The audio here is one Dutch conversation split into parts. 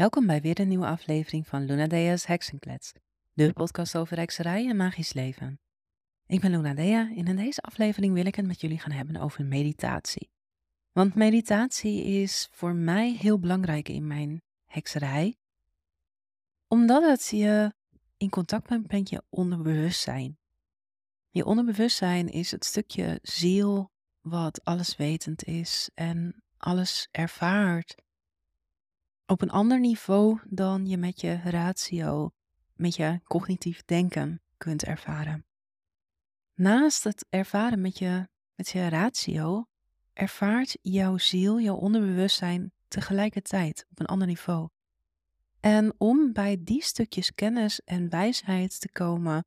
Welkom bij weer een nieuwe aflevering van Luna Dea's Heksenklets, de podcast over hekserij en magisch leven. Ik ben Luna Dea en in deze aflevering wil ik het met jullie gaan hebben over meditatie. Want meditatie is voor mij heel belangrijk in mijn hekserij, omdat het je in contact brengt met je onderbewustzijn. Je onderbewustzijn is het stukje ziel wat alleswetend is en alles ervaart op een ander niveau dan je met je ratio, met je cognitief denken kunt ervaren. Naast het ervaren met je, met je ratio, ervaart jouw ziel, jouw onderbewustzijn tegelijkertijd op een ander niveau. En om bij die stukjes kennis en wijsheid te komen,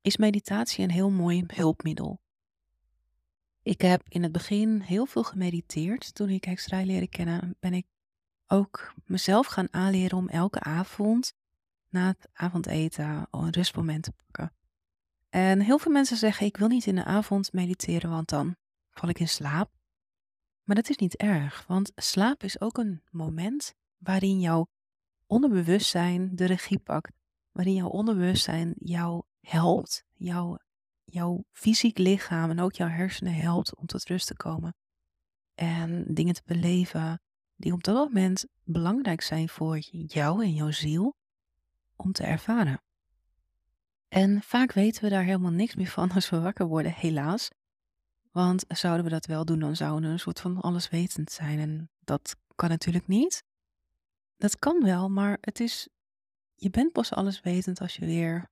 is meditatie een heel mooi hulpmiddel. Ik heb in het begin heel veel gemediteerd. Toen ik hekserij leerde kennen, ben ik ook mezelf gaan aanleren om elke avond na het avondeten een rustmoment te pakken. En heel veel mensen zeggen: Ik wil niet in de avond mediteren, want dan val ik in slaap. Maar dat is niet erg, want slaap is ook een moment waarin jouw onderbewustzijn de regie pakt. Waarin jouw onderbewustzijn jou helpt, jouw, jouw fysiek lichaam en ook jouw hersenen helpt om tot rust te komen. En dingen te beleven, die op dat moment belangrijk zijn voor jou en jouw ziel om te ervaren. En vaak weten we daar helemaal niks meer van als we wakker worden, helaas. Want zouden we dat wel doen, dan zouden we een soort van alleswetend zijn. En dat kan natuurlijk niet. Dat kan wel, maar het is. Je bent pas alleswetend als je weer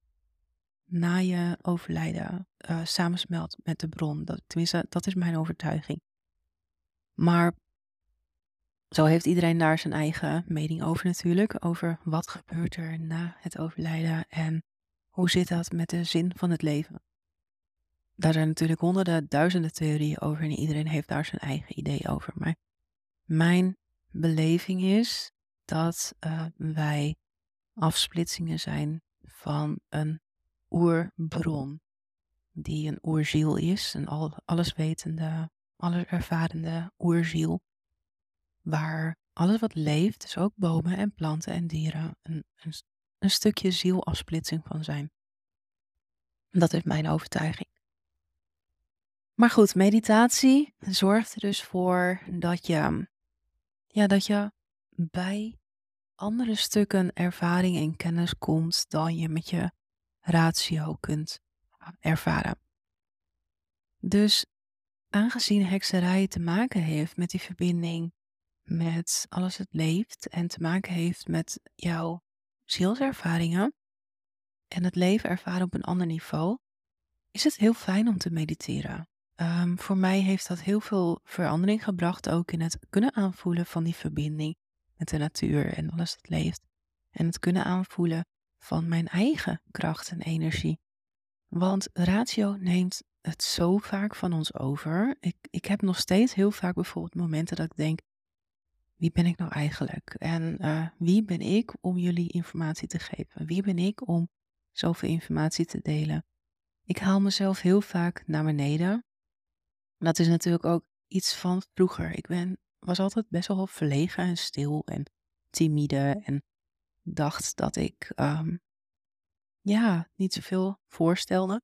na je overlijden uh, samensmelt met de bron. Dat, tenminste, dat is mijn overtuiging. Maar zo heeft iedereen daar zijn eigen mening over natuurlijk. Over wat gebeurt er na het overlijden en hoe zit dat met de zin van het leven. Daar zijn natuurlijk honderden, duizenden theorieën over en iedereen heeft daar zijn eigen idee over. Maar mijn beleving is dat uh, wij afsplitsingen zijn van een oerbron. Die een oerziel is, een al, alleswetende, allerervarende oerziel waar alles wat leeft, dus ook bomen en planten en dieren, een, een, een stukje zielafsplitsing van zijn. Dat is mijn overtuiging. Maar goed, meditatie zorgt er dus voor dat je, ja, dat je bij andere stukken ervaring en kennis komt dan je met je ratio kunt ervaren. Dus aangezien hekserij te maken heeft met die verbinding met alles het leeft en te maken heeft met jouw zielservaringen en het leven ervaren op een ander niveau, is het heel fijn om te mediteren. Um, voor mij heeft dat heel veel verandering gebracht, ook in het kunnen aanvoelen van die verbinding met de natuur en alles dat leeft. En het kunnen aanvoelen van mijn eigen kracht en energie. Want ratio neemt het zo vaak van ons over. Ik, ik heb nog steeds heel vaak bijvoorbeeld momenten dat ik denk, wie ben ik nou eigenlijk? En uh, wie ben ik om jullie informatie te geven? Wie ben ik om zoveel informatie te delen? Ik haal mezelf heel vaak naar beneden. Dat is natuurlijk ook iets van vroeger. Ik ben, was altijd best wel verlegen en stil en timide en dacht dat ik um, ja, niet zoveel voorstelde.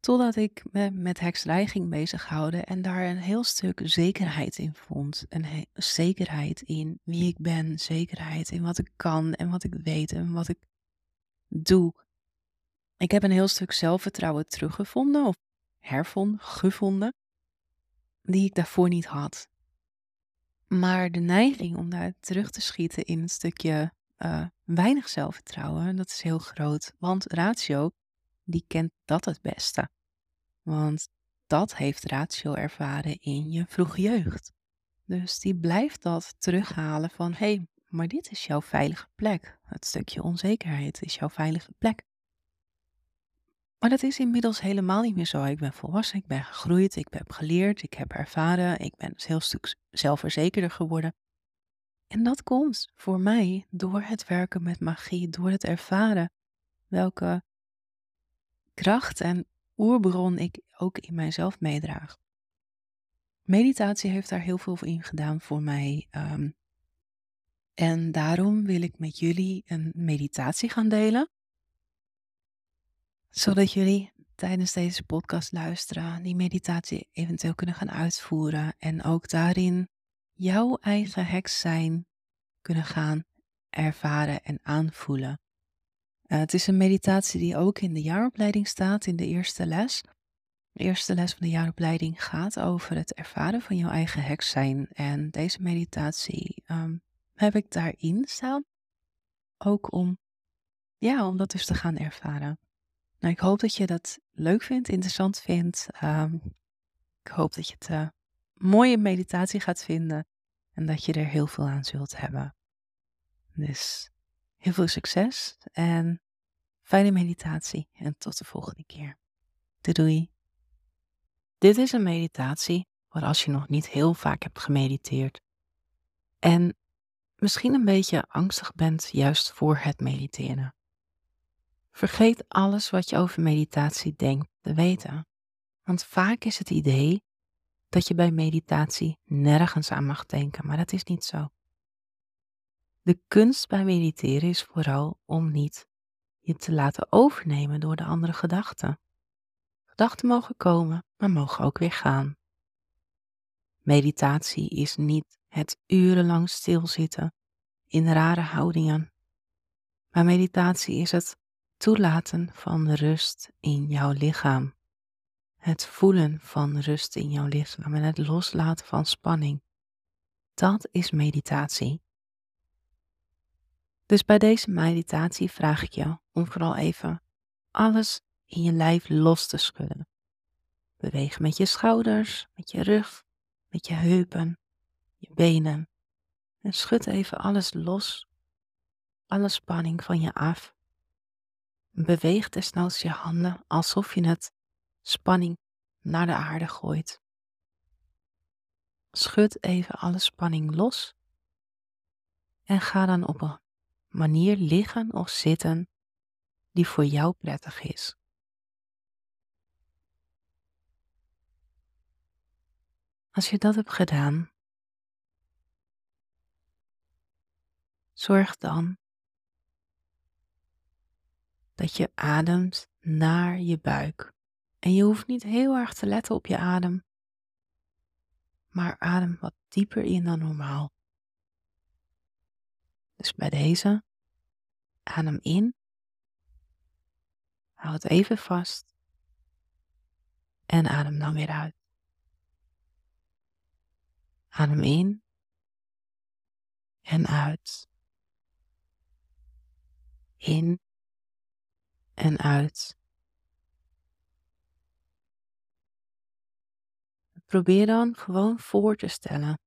Totdat ik me met hekserij ging bezighouden en daar een heel stuk zekerheid in vond. Een zekerheid in wie ik ben, zekerheid in wat ik kan en wat ik weet en wat ik doe. Ik heb een heel stuk zelfvertrouwen teruggevonden of hervonden, gevonden, die ik daarvoor niet had. Maar de neiging om daar terug te schieten in een stukje uh, weinig zelfvertrouwen, dat is heel groot. Want ratio die kent dat het beste. Want dat heeft ratio ervaren in je vroege jeugd. Dus die blijft dat terughalen van hé, hey, maar dit is jouw veilige plek. Het stukje onzekerheid is jouw veilige plek. Maar dat is inmiddels helemaal niet meer zo. Ik ben volwassen, ik ben gegroeid, ik heb geleerd, ik heb ervaren, ik ben een heel stuk zelfverzekerder geworden. En dat komt voor mij door het werken met magie, door het ervaren welke kracht en oerbron ik ook in mijzelf meedraag. Meditatie heeft daar heel veel in gedaan voor mij. Um, En daarom wil ik met jullie een meditatie gaan delen. Zodat jullie tijdens deze podcast luisteren, die meditatie eventueel kunnen gaan uitvoeren. En ook daarin jouw eigen heks zijn kunnen gaan ervaren en aanvoelen. Uh, het is een meditatie die ook in de jaaropleiding staat, in de eerste les. De eerste les van de jaaropleiding gaat over het ervaren van jouw eigen heks zijn. En deze meditatie um, heb ik daarin staan. Ook om, ja, om dat dus te gaan ervaren. Nou, ik hoop dat je dat leuk vindt, interessant vindt. Um, ik hoop dat je het uh, mooie meditatie gaat vinden en dat je er heel veel aan zult hebben. Dus heel veel succes en fijne meditatie en tot de volgende keer. Doei doei. Dit is een meditatie voor als je nog niet heel vaak hebt gemediteerd en misschien een beetje angstig bent juist voor het mediteren. Vergeet alles wat je over meditatie denkt te weten, want vaak is het idee dat je bij meditatie nergens aan mag denken, maar dat is niet zo. De kunst bij mediteren is vooral om niet je te laten overnemen door de andere gedachten. Gedachten mogen komen, maar mogen ook weer gaan. Meditatie is niet het urenlang stilzitten in rare houdingen, maar meditatie is het toelaten van rust in jouw lichaam. Het voelen van rust in jouw lichaam en het loslaten van spanning. Dat is meditatie. Dus bij deze meditatie vraag ik je om vooral even alles in je lijf los te schudden. Beweeg met je schouders, met je rug, met je heupen, je benen. En schud even alles los, alle spanning van je af. Beweeg desnoods je handen alsof je het spanning naar de aarde gooit. Schud even alle spanning los en ga dan op een manier liggen of zitten die voor jou prettig is. Als je dat hebt gedaan, zorg dan dat je ademt naar je buik. En je hoeft niet heel erg te letten op je adem, maar adem wat dieper in dan normaal. Dus bij deze, adem in, hou het even vast en adem dan weer uit. Adem in en uit. In en uit. Probeer dan gewoon voor te stellen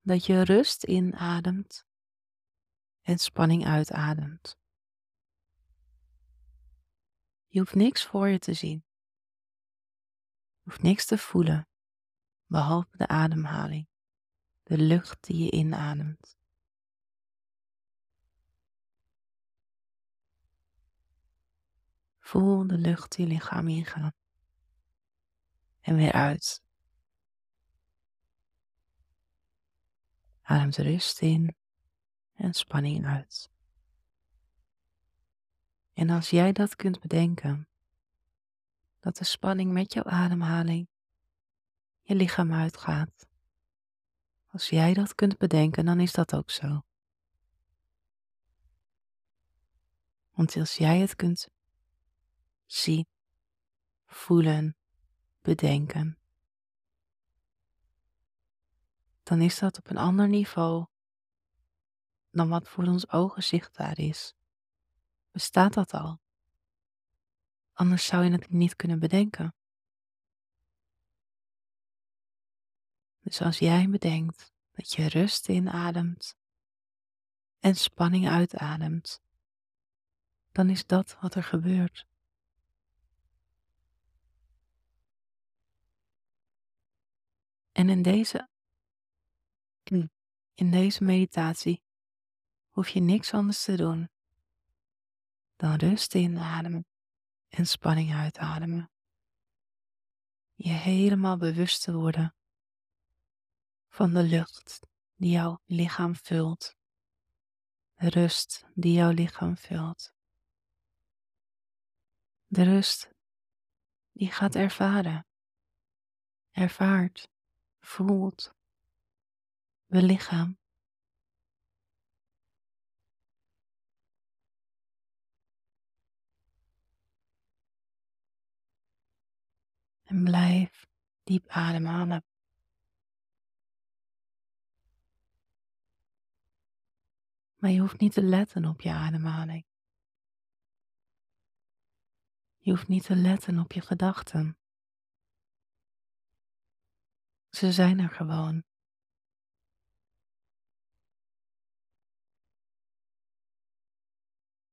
dat je rust inademt en spanning uitademt. Je hoeft niks voor je te zien. Je hoeft niks te voelen, behalve de ademhaling, de lucht die je inademt. Voel de lucht je lichaam ingaan en weer uit. Ademt rust in en spanning uit. En als jij dat kunt bedenken, dat de spanning met jouw ademhaling je lichaam uitgaat. Als jij dat kunt bedenken, dan is dat ook zo. Want als jij het kunt zien, voelen, bedenken, dan is dat op een ander niveau dan wat voor ons ogen zichtbaar is. Bestaat dat al? Anders zou je het niet kunnen bedenken. Dus als jij bedenkt dat je rust inademt en spanning uitademt, dan is dat wat er gebeurt. En in deze, in deze meditatie hoef je niks anders te doen dan rust inademen en spanning uitademen. Je helemaal bewust te worden van de lucht die jouw lichaam vult rust die jouw lichaam vult. De rust die gaat ervaren, ervaart, voelt, lichaam. En blijf diep ademhalen. Maar je hoeft niet te letten op je ademhaling. Je hoeft niet te letten op je gedachten. Ze zijn er gewoon.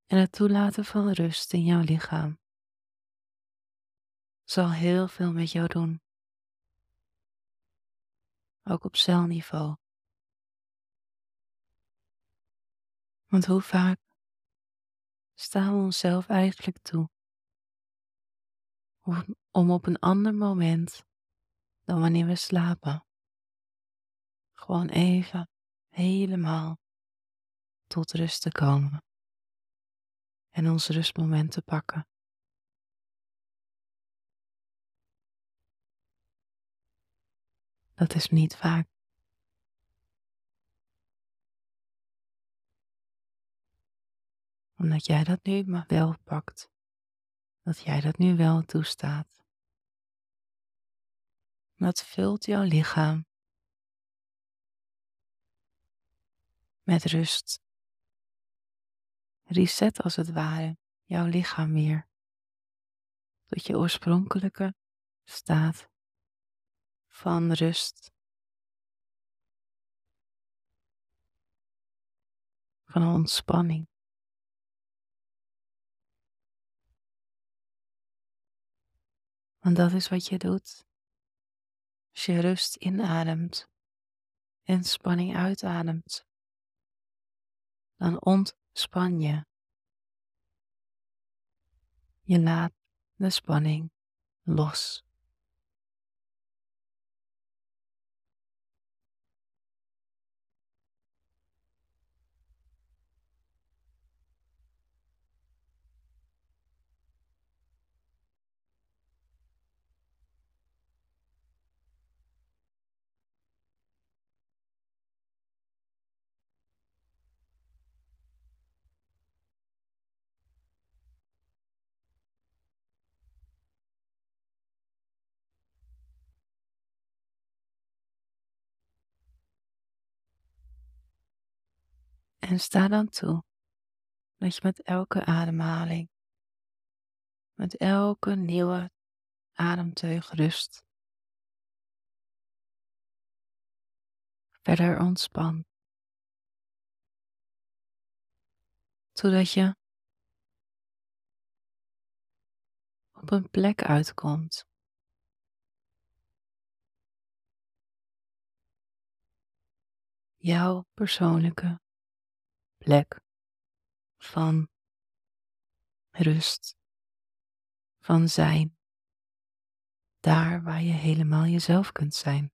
En het toelaten van rust in jouw lichaam zal heel veel met jou doen. Ook op celniveau. Want hoe vaak staan we onszelf eigenlijk toe om op een ander moment dan wanneer we slapen gewoon even helemaal tot rust te komen en ons rustmoment te pakken. Dat is niet vaak. Omdat jij dat nu maar wel pakt. Dat jij dat nu wel toestaat. Dat vult jouw lichaam met rust. Reset als het ware jouw lichaam weer tot je oorspronkelijke staat van rust, van ontspanning. Want dat is wat je doet. Als je rust inademt en spanning uitademt, dan ontspan je. Je laat de spanning los. En sta dan toe dat je met elke ademhaling, met elke nieuwe ademteug rust, verder ontspan. Zodat je op een plek uitkomt. Jouw persoonlijke plek van rust, van zijn, daar waar je helemaal jezelf kunt zijn.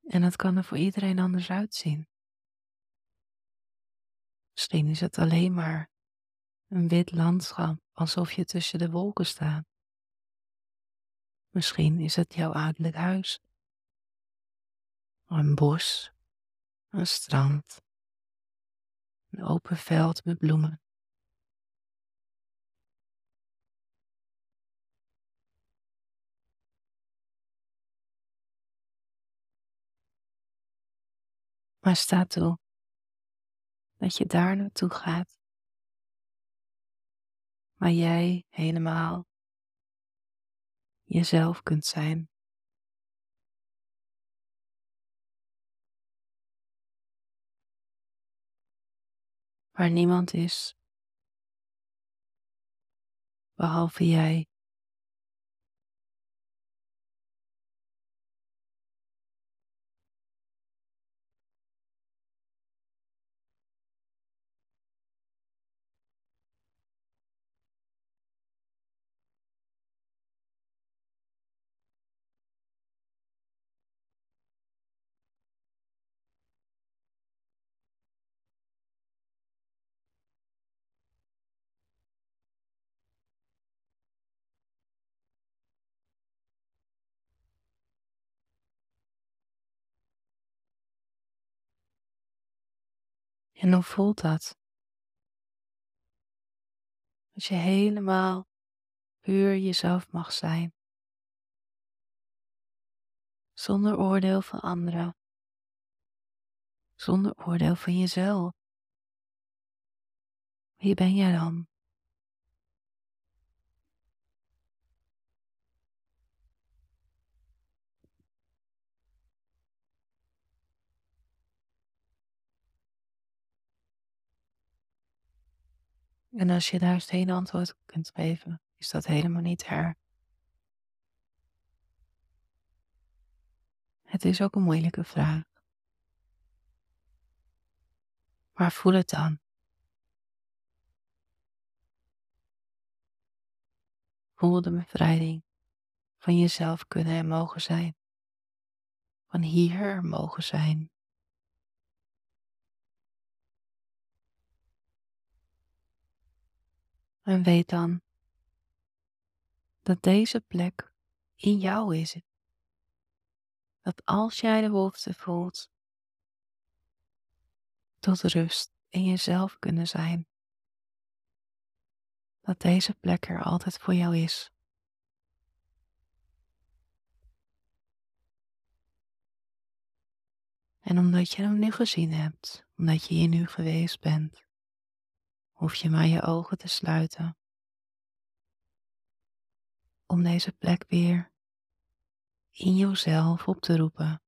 En dat kan er voor iedereen anders uitzien. Misschien is het alleen maar een wit landschap, alsof je tussen de wolken staat. Misschien is het jouw ouderlijk huis. Een bos, een strand, een open veld met bloemen. Maar sta toe dat je daar naartoe gaat, waar jij helemaal jezelf kunt zijn. Waar niemand is, behalve jij. En hoe voelt dat? Als je helemaal puur jezelf mag zijn. Zonder oordeel van anderen. Zonder oordeel van jezelf. Wie ben jij dan? En als je daar geen antwoord op kunt geven, is dat helemaal niet erg. Het is ook een moeilijke vraag. Maar voel het dan. Voel de bevrijding van jezelf kunnen en mogen zijn. Van hier mogen zijn. En weet dan dat deze plek in jou is. Dat als jij de behoefte voelt tot rust in jezelf kunnen zijn, dat deze plek er altijd voor jou is. En omdat je hem nu gezien hebt, omdat je hier nu geweest bent, hoef je maar je ogen te sluiten. Om deze plek weer in jezelf op te roepen.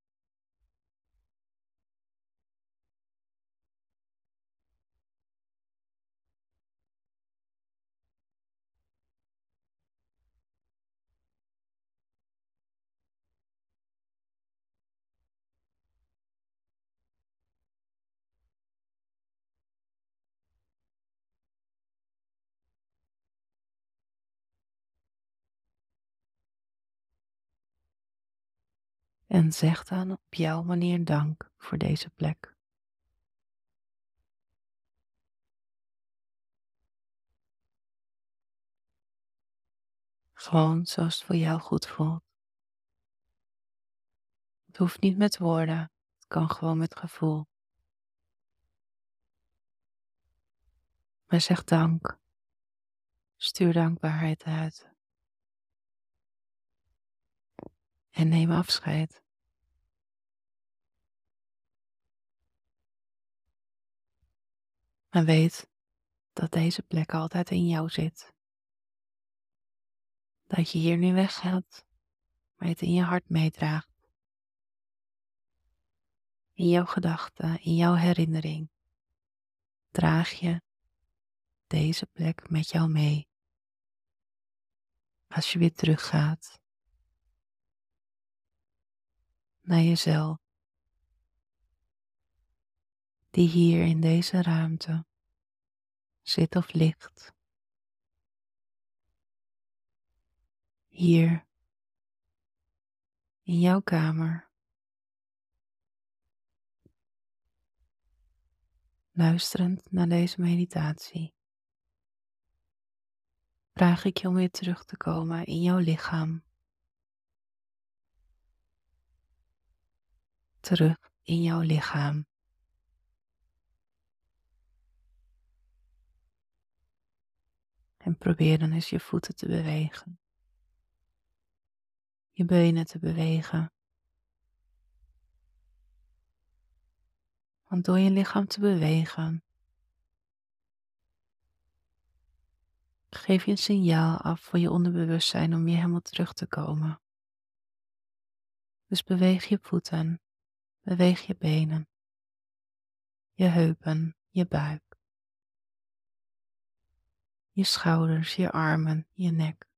En zeg dan op jouw manier dank voor deze plek. Gewoon zoals het voor jou goed voelt. Het hoeft niet met woorden, het kan gewoon met gevoel. Maar zeg dank. Stuur dankbaarheid uit. En neem afscheid. Maar weet dat deze plek altijd in jou zit. Dat je hier nu weggaat, maar het in je hart meedraagt. In jouw gedachten, in jouw herinnering, draag je deze plek met jou mee. Als je weer teruggaat naar jezelf die hier in deze ruimte zit of ligt. Hier in jouw kamer. Luisterend naar deze meditatie, vraag ik je om weer terug te komen in jouw lichaam. Terug in jouw lichaam. En probeer dan eens je voeten te bewegen. Je benen te bewegen. Want door je lichaam te bewegen, geef je een signaal af voor je onderbewustzijn om weer helemaal terug te komen. Dus beweeg je voeten, beweeg je benen, je heupen, je buik je schouders, je armen, je nek,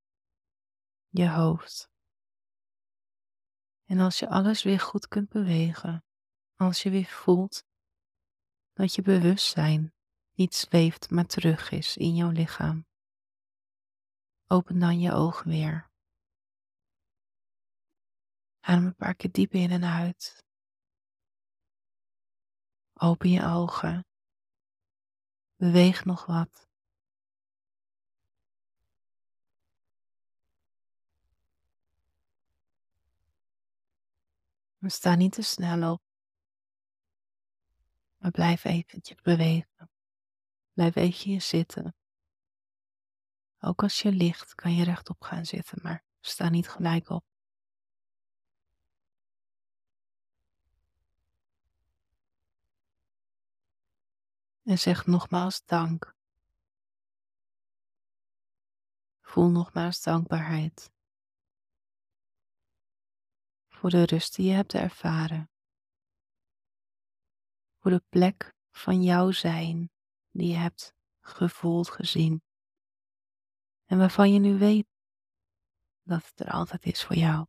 je hoofd. En als je alles weer goed kunt bewegen, als je weer voelt dat je bewustzijn niet zweeft, maar terug is in jouw lichaam, open dan je ogen weer. Adem een paar keer diep in en uit. Open je ogen. Beweeg nog wat. We staan niet te snel op. Maar blijf eventjes bewegen. Blijf eventjes zitten. Ook als je ligt kan je rechtop gaan zitten, maar sta niet gelijk op. En zeg nogmaals dank. Voel nogmaals dankbaarheid voor de rust die je hebt ervaren, voor de plek van jouw zijn die je hebt gevoeld, gezien en waarvan je nu weet dat het er altijd is voor jou.